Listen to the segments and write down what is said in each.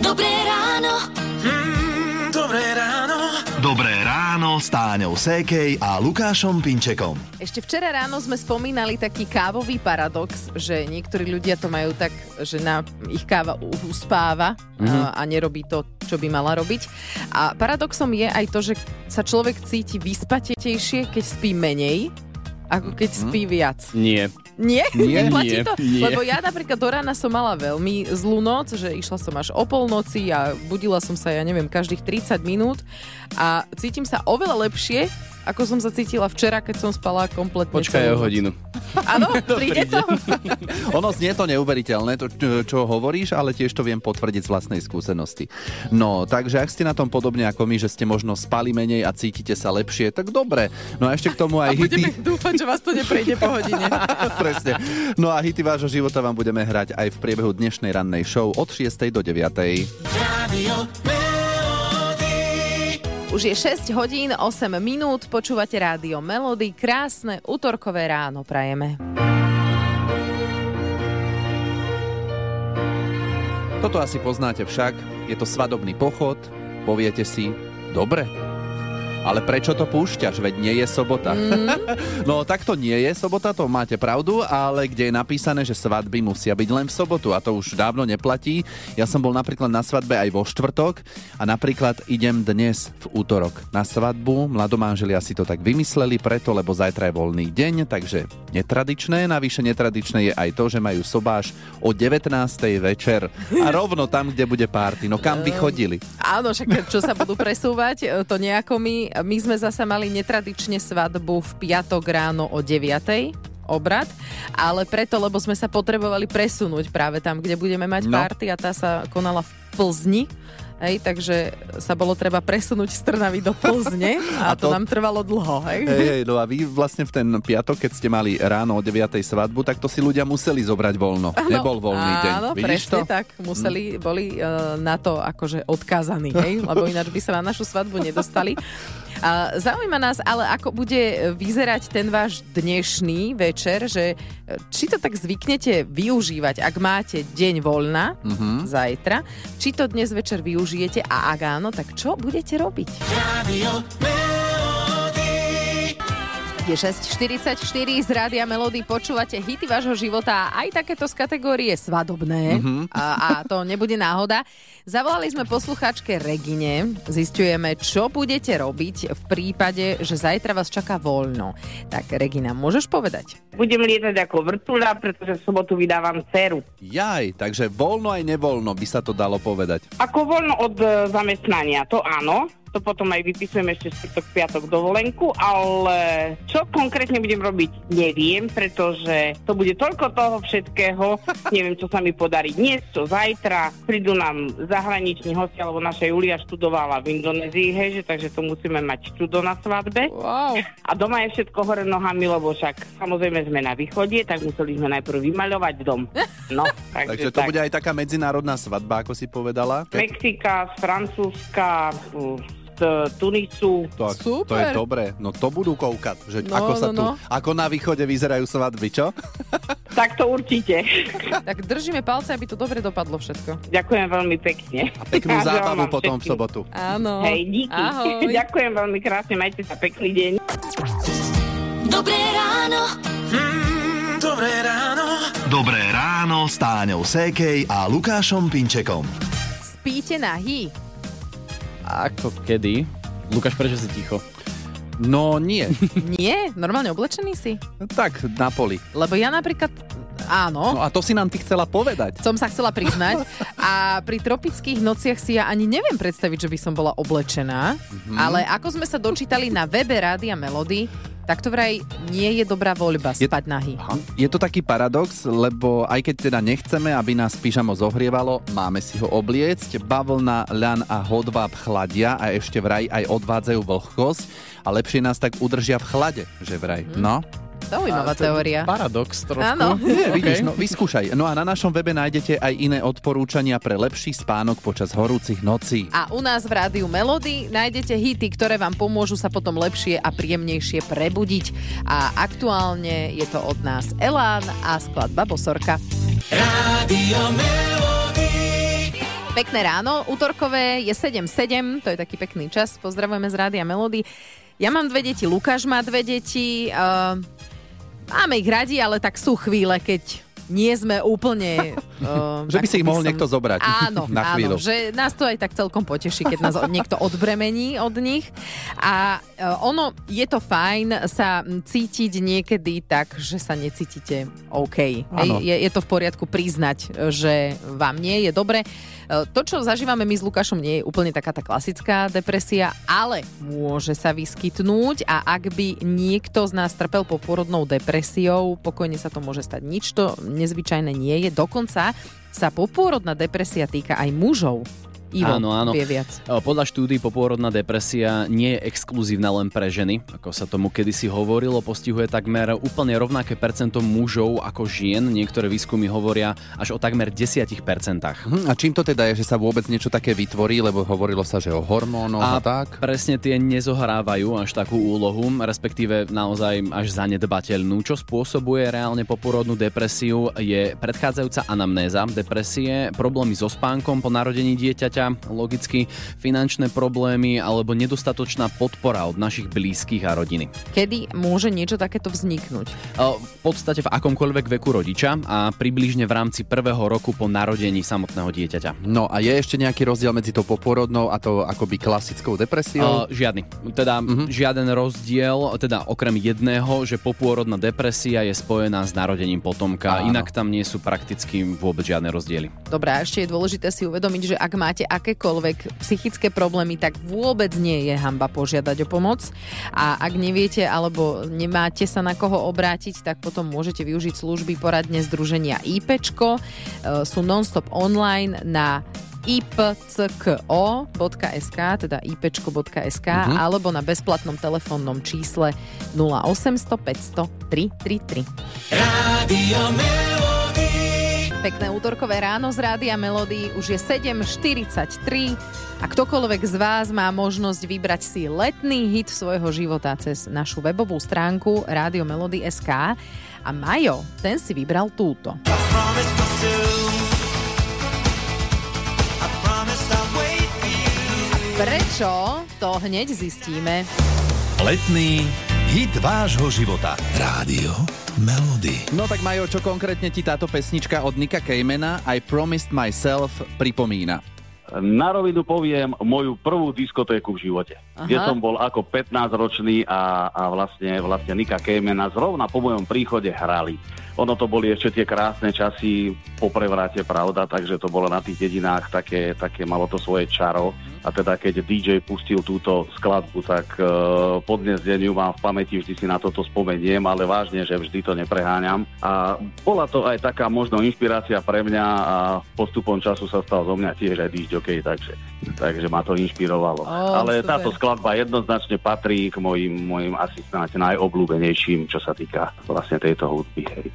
Dobré ráno. Mm, dobré ráno. Dobré ráno s Táňou Sékej a Lukášom Pinčekom. Ešte včera ráno sme spomínali taký kávový paradox, že niektorí ľudia to majú tak, že na ich káva uspáva mm-hmm. a nerobí to, čo by mala robiť. A paradoxom je aj to, že sa človek cíti vyspatejšie, keď spí menej, ako keď spí viac. Nie. Nie? Nie, Neplatí nie, to? nie. Lebo ja napríklad do rána som mala veľmi zlú noc, že išla som až o polnoci a budila som sa, ja neviem, každých 30 minút a cítim sa oveľa lepšie, ako som sa cítila včera, keď som spala kompletne Počkaj o hodinu. Áno, príde to? Ono znie to neuveriteľné, to, čo- čo hovoríš, ale tiež to viem potvrdiť z vlastnej skúsenosti. No, takže ak ste na tom podobne ako my, že ste možno spali menej a cítite sa lepšie, tak dobre. No a ešte k tomu A aj budeme hity. dúfať, že vás to neprejde po hodine. Presne. No a hity vášho života vám budeme hrať aj v priebehu dnešnej rannej show od 6. do 9. Rádio Melody. Už je 6 hodín, 8 minút, počúvate rádio Melody, krásne útorkové ráno prajeme. Toto asi poznáte však, je to svadobný pochod, poviete si, dobre, ale prečo to púšťaš, veď nie je sobota. Mm. no tak to nie je sobota, to máte pravdu, ale kde je napísané, že svadby musia byť len v sobotu a to už dávno neplatí. Ja som bol napríklad na svadbe aj vo štvrtok a napríklad idem dnes v útorok na svadbu. Mladomáželia si to tak vymysleli preto, lebo zajtra je voľný deň, takže netradičné. Navyše netradičné je aj to, že majú sobáš o 19. večer a rovno tam, kde bude párty. No kam by chodili? Áno, však čo sa budú presúvať, to nejako my. My sme zasa mali netradične svadbu v piatok ráno o 9 obrad, ale preto, lebo sme sa potrebovali presunúť práve tam, kde budeme mať No. party a tá sa konala v Plzni. Hej, takže sa bolo treba presunúť z Trnavy do Plzne a, A to, to- nám trvalo dlho. Hej? Hej, hej, no a vy vlastne v ten piatok, keď ste mali ráno o 9. svadbu, tak to si ľudia museli zobrať voľno. Nebol voľný deň. Áno, presne to? Tak. Museli, boli uh, na to akože odkázaní, hej? lebo ináč by sa na našu svadbu nedostali. A zaujíma nás ale, ako bude vyzerať ten váš dnešný večer, že e, či to tak zvyknete využívať, ak máte deň voľna, Mhm. zajtra, či to dnes večer využijete a ak áno, tak čo budete robiť? Melody. Je 6.44 z Rádia Melody, počúvate hity vášho života a aj takéto z kategórie svadobné Mhm. a, a to nebude náhoda. Zavolali sme posluchačke Regine, zistujeme, čo budete robiť v prípade, že zajtra vás čaká voľno. Tak Regina, môžeš povedať? Budem lietať ako vrtula, pretože v sobotu vydávam dceru. Jaj, takže voľno aj nevoľno by sa to dalo povedať. Ako voľno od e, zamestnania, to áno. To potom aj vypisujem ešte štvrtok, piatok dovolenku, ale čo konkrétne budem robiť, neviem, pretože to bude toľko toho všetkého, neviem, čo sa mi podarí dnes, čo zajtra. Prídu nám zahraniční hostia, lebo naša Julia študovala v Indonézii, hej, že, takže to musíme mať čudo na svadbe. Wow. A doma je všetko hore nohami, lebo však samozrejme sme na východe, tak museli sme najprv vymaľovať dom. No, takže, Takže to tak. bude aj taká medzinárodná svadba, ako si povedala. Mexika, Francúzska, z Tunisu. To, to Super. je dobré. No to budú koukať, že No, ako sa no, tu, no. ako na východe vyzerajú svadby, čo? Tak to určite. Tak držíme palce, aby to dobre dopadlo všetko. Ďakujem veľmi pekne. A peknú A želám zábavu potom v všetkým. sobotu. Áno. Hej, díky. Ahoj. Ďakujem veľmi krásne, majte sa pekný deň. Dobré ráno. Mm, dobré ráno. Dobré ráno s Táňou Sékej a Lukášom Pinčekom. Spíte nahý? Ako kedy? Lukáš, prečo si ticho? No nie, Nie? Normálne oblečený si? tak na poli. Lebo ja napríklad... Áno. No a to si nám ty chcela povedať. som sa chcela priznať. A pri tropických nociach si ja ani neviem predstaviť, že by som bola oblečená. Mhm. Ale ako sme sa dočítali na webe Rádia Melody, tak to vraj nie je dobrá voľba Je- spať nahý. Je to taký paradox, lebo aj keď teda nechceme, aby nás pyžamo zohrievalo, máme si ho obliecť. Bavlna, ľan a hodváb chladia a ešte vraj aj odvádzajú vlhkosť a lepšie nás tak udržia v chlade, že vraj. No. Zaujímavá A to je teória. Paradox trošku. Áno. Nie, vidíš, no vyskúšaj. No a na našom webe nájdete aj iné odporúčania pre lepší spánok počas horúcich nocí. A u nás v Rádiu Melody nájdete hity, ktoré vám pomôžu sa potom lepšie a príjemnejšie prebudiť. A aktuálne je to od nás Elán a skladba Bosorka. Rádio Melody. Pekné ráno, útorkové je 7.7, to je taký pekný čas. Pozdravujeme z Rádia Melody. Ja mám dve deti, Lukáš má dve deti. Uh, máme ich radi, ale tak sú chvíle, keď nie sme úplne... Uh, Že by si ich mohol som- niekto zobrať Áno, na chvíľu. áno, že nás to aj tak celkom poteší, keď nás niekto odbremení od nich. A uh, ono, je to fajn sa cítiť niekedy tak, že sa necítite OK. Hej, je, je to v poriadku priznať, že vám nie je dobre. To, čo zažívame my s Lukášom, nie je úplne taká tá klasická depresia, ale môže sa vyskytnúť a ak by niekto z nás trpel poporodnou depresiou, pokojne sa to môže stať. Nič to nezvyčajné nie je. Dokonca sa popôrodná depresia týka aj mužov. Ivo Áno, áno. vie viac. Podľa štúdí popôrodná depresia nie je exkluzívna len pre ženy, ako sa tomu kedysi hovorilo, postihuje takmer úplne rovnaké percento mužov ako žien, niektoré výskumy hovoria až o takmer 10%. Hm, a čím to teda je, že sa vôbec niečo také vytvorí, lebo hovorilo sa, že o hormónoch a, A tak? presne tie nezohrávajú až takú úlohu, respektíve naozaj až zanedbateľnú. Čo spôsobuje reálne poporodnú depresiu je predchádzajúca anamnéza depresie, problémy so spánkom po narodení dieťaťa, logicky finančné problémy alebo nedostatočná podpora od našich blízkych a rodiny. Kedy môže niečo takéto vzniknúť? V podstate v akomkoľvek veku rodiča a približne v rámci prvého roku po narodení samotného dieťaťa. No a je ešte nejaký rozdiel medzi tou poporodnou a tou akoby klasickou depresiou? Uh, žiadny. Teda uh-huh. žiaden rozdiel, teda okrem jedného, že popôrodná depresia je spojená s narodením potomka, Áno. inak tam nie sú prakticky vôbec žiadne rozdiely. Dobre, a ešte je dôležité si uvedomiť, že ak máte akékoľvek psychické problémy, tak vôbec nie je hamba požiadať o pomoc. A ak neviete alebo nemáte sa na koho obrátiť, tak potom môžete využiť služby poradne združenia IPčko. E, Sú non-stop online na ipcko.sk, teda ipčko.sk, Mhm. alebo na bezplatnom telefónnom čísle 0800 500 333. Rádio. Pekné útorkové ráno z Rádia Melody. Už je 7.43 a ktokoľvek z vás má možnosť vybrať si letný hit svojho života cez našu webovú stránku Rádio Melody SK. A Majo, ten si vybral túto. Prečo? To hneď zistíme. Letný hit vášho života. Rádio Melody. No tak Majo, čo konkrétne ti táto pesnička od Nika Kejmena I Promised Myself pripomína? Na rovinu poviem moju prvú diskotéku v živote, Aha. kde som bol ako 15-ročný a, a vlastne, vlastne Nika Kejmena zrovna po mojom príchode hrali. Ono to boli ešte tie krásne časy po prevrate, pravda, takže to bolo na tých dedinách také, také malo to svoje čaro. A teda keď DJ pustil túto skladbu, tak uh, po dnes deň ju mám v pamäti, vždy si na toto spomeniem, ale vážne, že vždy to nepreháňam. A bola to aj taká možno inšpirácia pre mňa a postupom času sa stal zo mňa tiež aj DJ, takže, takže ma to inšpirovalo. Ó, ale super. táto skladba jednoznačne patrí k mojim, mojim asi snáď najobľúbenejším, čo sa týka vlastne tejto hudby. Hej.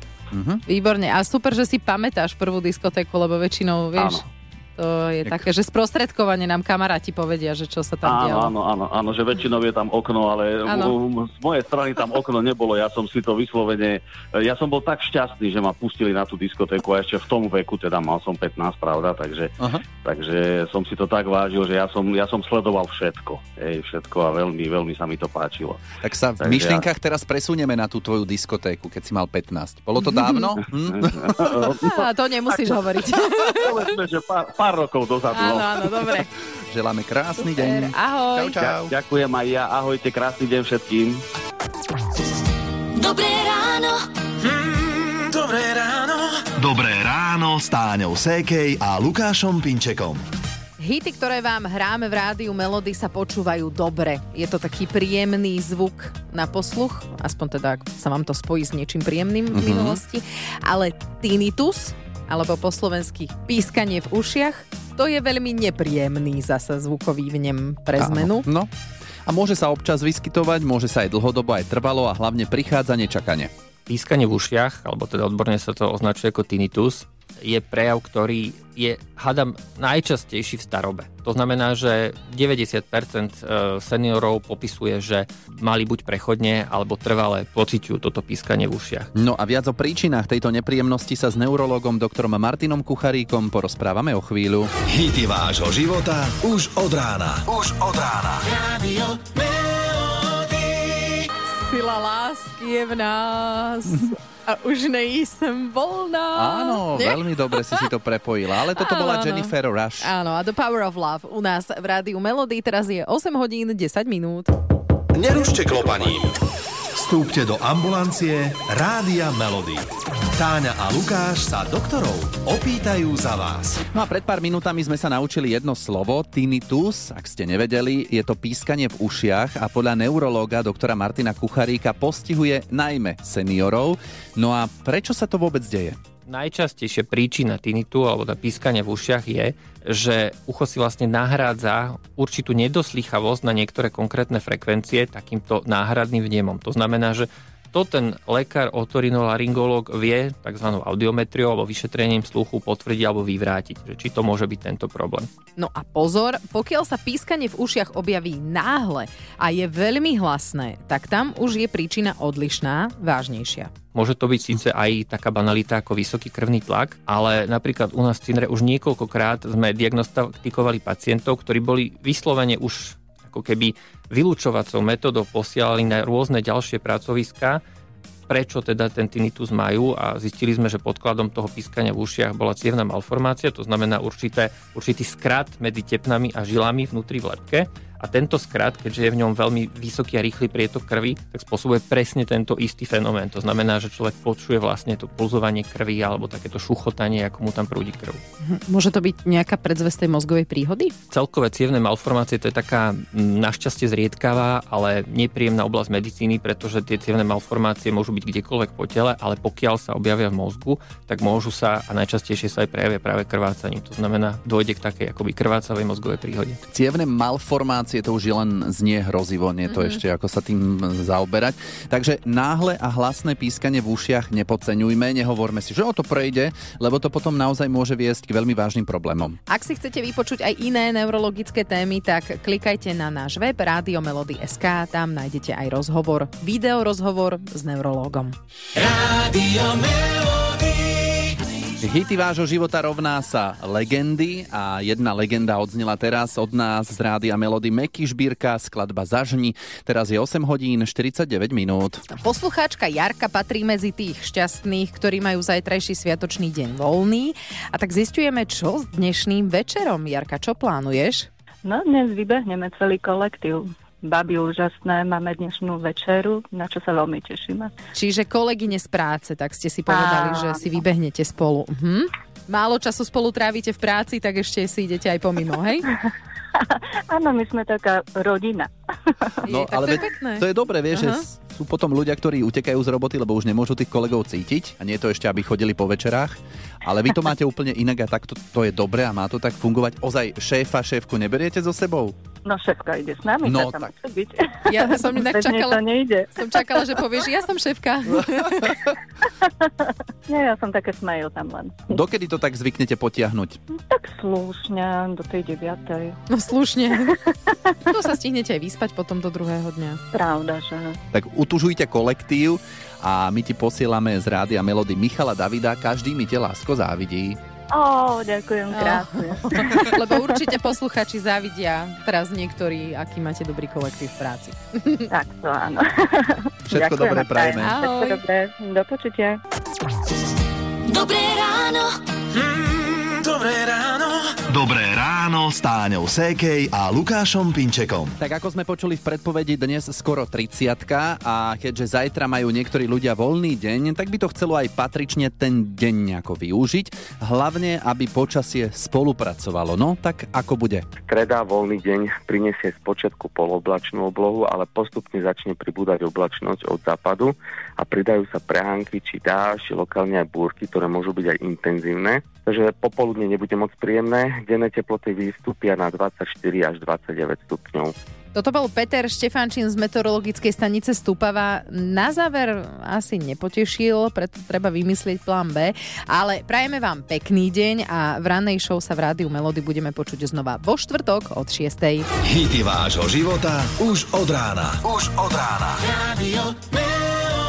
Výborne. A super, že si pamätáš prvú diskotéku, lebo väčšinou, vieš, to je také, že sprostredkovane nám kamaráti povedia, že čo sa tam Áno, dialo. áno, áno, áno, že väčšinou je tam okno, ale Áno. u- z mojej strany tam okno nebolo. Ja som si to vyslovene, ja som bol tak šťastný, že ma pustili na tú diskotéku a ešte v tom veku, teda mal som 15, pravda, takže, Aha. takže som si to tak vážil, že ja som, ja som sledoval všetko, hej, všetko a veľmi, veľmi sa mi to páčilo. Tak sa v Takže myšlienkach teraz presunieme na tú tvoju diskotéku, keď si mal 15. Bolo to dávno? Hm? To nemusíš hovoriť. Povedzme, že pár, pár rokov dozadu. áno, no. áno, dobre. Želáme krásny Super. deň. Ahoj. Čau, čau. Ďa- Ďakujem aj ja, ahojte, krásny deň všetkým. Dobré ráno. Mm, dobré ráno. Dobré ráno s Táňou Sékej a Lukášom Pinčekom. Hity, ktoré vám hráme v rádiu Melody, sa počúvajú dobre. Je to taký príjemný zvuk na posluch, aspoň teda, ak sa vám to spojí s niečím príjemným v minulosti. Ale tinnitus, alebo po slovensky pískanie v ušiach, to je veľmi nepríjemný zasa zvukový vnem pre zmenu. Áno. No. A môže sa občas vyskytovať, môže sa aj dlhodobo, aj trvalo a hlavne prichádza nečakane. pískanie v ušiach, alebo teda odborne sa to označuje ako tinnitus, je prejav, ktorý je, hadam, najčastejší v starobe. To znamená, že 90% seniorov popisuje, že mali buď prechodne alebo trvalé pociťujú toto pískanie v ušiach. No a viac o príčinách tejto nepríjemnosti sa s neurologom doktorom Martinom Kucharíkom porozprávame o chvíľu. Hity vášho života už od rána. Už od rána. Radio. Sila lásky je v nás. A už nejsem volná. Áno, Nie? veľmi dobre si si to prepojila, ale toto bola Áno, áno. Jennifer Rush. Áno, a The Power of Love u nás v rádiu Melody teraz je 8 hodín 10 minút. Nerušte klopaním. Vstúpte do ambulancie Rádia Melody. Táňa a Lukáš sa doktorov opýtajú za vás. No a pred pár minútami sme sa naučili jedno slovo, tinnitus. Ak ste nevedeli, je to pískanie v ušiach a podľa neurológa doktora Martina Kucharíka postihuje najmä seniorov. No a prečo sa to vôbec deje? Najčastejšia príčina tinnitu alebo tá pískania v ušiach je, že ucho si vlastne nahrádza určitú nedoslýchavosť na niektoré konkrétne frekvencie takýmto náhradným vnemom. To znamená, že to ten lekár, otorinolaryngolog vie tzv. audiometriou alebo vyšetrením sluchu potvrdiť alebo vyvrátiť, že či to môže byť tento problém. No a pozor, pokiaľ sa pískanie v ušiach objaví náhle a je veľmi hlasné, tak tam už je príčina odlišná, vážnejšia. Môže to byť síce aj taká banalita ako vysoký krvný tlak, ale napríklad u nás v Cinre už niekoľkokrát sme diagnostikovali pacientov, ktorí boli vyslovene už ako keby vylúčovacou metodou posielali na rôzne ďalšie pracoviská, prečo teda ten tinnitus majú a zistili sme, že podkladom toho pískania v ušiach bola cievna malformácia, to znamená určité, určitý skrat medzi tepnami a žilami vnútri v lepke a tento skrat, keďže je v ňom veľmi vysoký a rýchly prietok krvi, tak spôsobuje presne tento istý fenomén. To znamená, že človek počuje vlastne to pulzovanie krvi alebo takéto šuchotanie, ako mu tam prúdi krv. Môže to byť nejaká predzvesť tej mozgovej príhody? Celkové cievne malformácie to je taká našťastie zriedkavá, ale nepríjemná oblasť medicíny, pretože tie cievne malformácie môžu byť kdekoľvek po tele, ale pokiaľ sa objavia v mozgu, tak môžu sa a najčastejšie sa aj prejavia práve krvácaním. To znamená, dojde k takej akoby krvácavej mozgovej príhode. Cievne malformácie to už je len znie hrozivo, nie to ešte ako sa tým zaoberať. Takže náhle a hlasné pískanie v ušiach nepodceňujme, nehovorme si, že o to prejde, lebo to potom naozaj môže viesť k veľmi vážnym problémom. Ak si chcete vypočuť aj iné neurologické témy, tak klikajte na náš web radiomelody.sk, tam nájdete aj rozhovor, video rozhovor s neurologom. Radio Melody. Hity vášho života rovná sa legendy a jedna legenda odznela teraz od nás z rádia Melody Meky Žbírka, skladba Zažni. Teraz je 8 hodín 49 minút. Poslucháčka Jarka patrí medzi tých šťastných, ktorí majú zajtrajší sviatočný deň voľný. A tak zistujeme, čo s dnešným večerom. Jarka, čo plánuješ? No dnes vybehneme celý kolektív. Babi úžasné, máme dnešnú večeru, na čo sa veľmi tešíme. Čiže kolegyne z práce, tak ste si povedali, Áno. že si vybehnete spolu. Mhm. Málo času spolu trávite v práci, tak ešte si idete aj pomimo, hej? Áno, my sme taká rodina. No, Je, ale to je pekné. to je dobré, vieš, že Aha. s- sú potom ľudia, ktorí utekajú z roboty, lebo už nemôžu tých kolegov cítiť a nie je to ešte, aby chodili po večerách. Ale vy to máte úplne inak a takto to je dobré a má to tak fungovať. Ozaj šéfa, šéfku neberiete so sebou? No šéfka ide s nami, No, tak. byť. Ja som inak čakala, to nejde. som čakala, že povieš, ja som šéfka. Nie, ja som také smejú tam len. Dokedy to tak zvyknete potiahnuť? Tak slušne, do tej deviatej. No slušne. Tu sa stihnete aj vyspať potom do druhého dňa. Pravda, že... Tak utužujte kolektív a my ti posielame z rádia Melody Michala Davida. Každý mi te lásko závidí. Ó, ďakujem krásne. Lebo určite posluchači závidia teraz niektorí, aký máte dobrý kolektív v práci. tak to áno. Všetko dobré prajeme. Všetko dobré. Do počutia. Dobré ráno. Mm, dobré ráno. S Táňou Sékej a Lukášom Pinčekom. Tak ako sme počuli v predpovedi, dnes skoro 30 a keďže zajtra majú niektorí ľudia voľný deň, tak by to chcelo aj patrične ten deň nejako využiť. Hlavne, aby počasie spolupracovalo. No, tak ako bude? Streda voľný deň prinesie z počiatku poloblačnú oblohu, ale postupne začne pribúdať oblačnosť od západu a pridajú sa prehánky či dáž, lokálne aj búrky, ktoré môžu byť aj intenzívne. Takže popoludne nebude moc príjemné, denné teploty vystúpia na 24 až 29 stupňov. Toto bol Peter Štefánčin z meteorologickej stanice Stupava. Na záver asi nepotešil, preto treba vymyslieť plán B. Ale prajeme vám pekný deň a v ranej show sa v rádiu Melody budeme počuť znova vo štvrtok od 6. Hity vášho života už od rána. Už od rána. Radio Melody.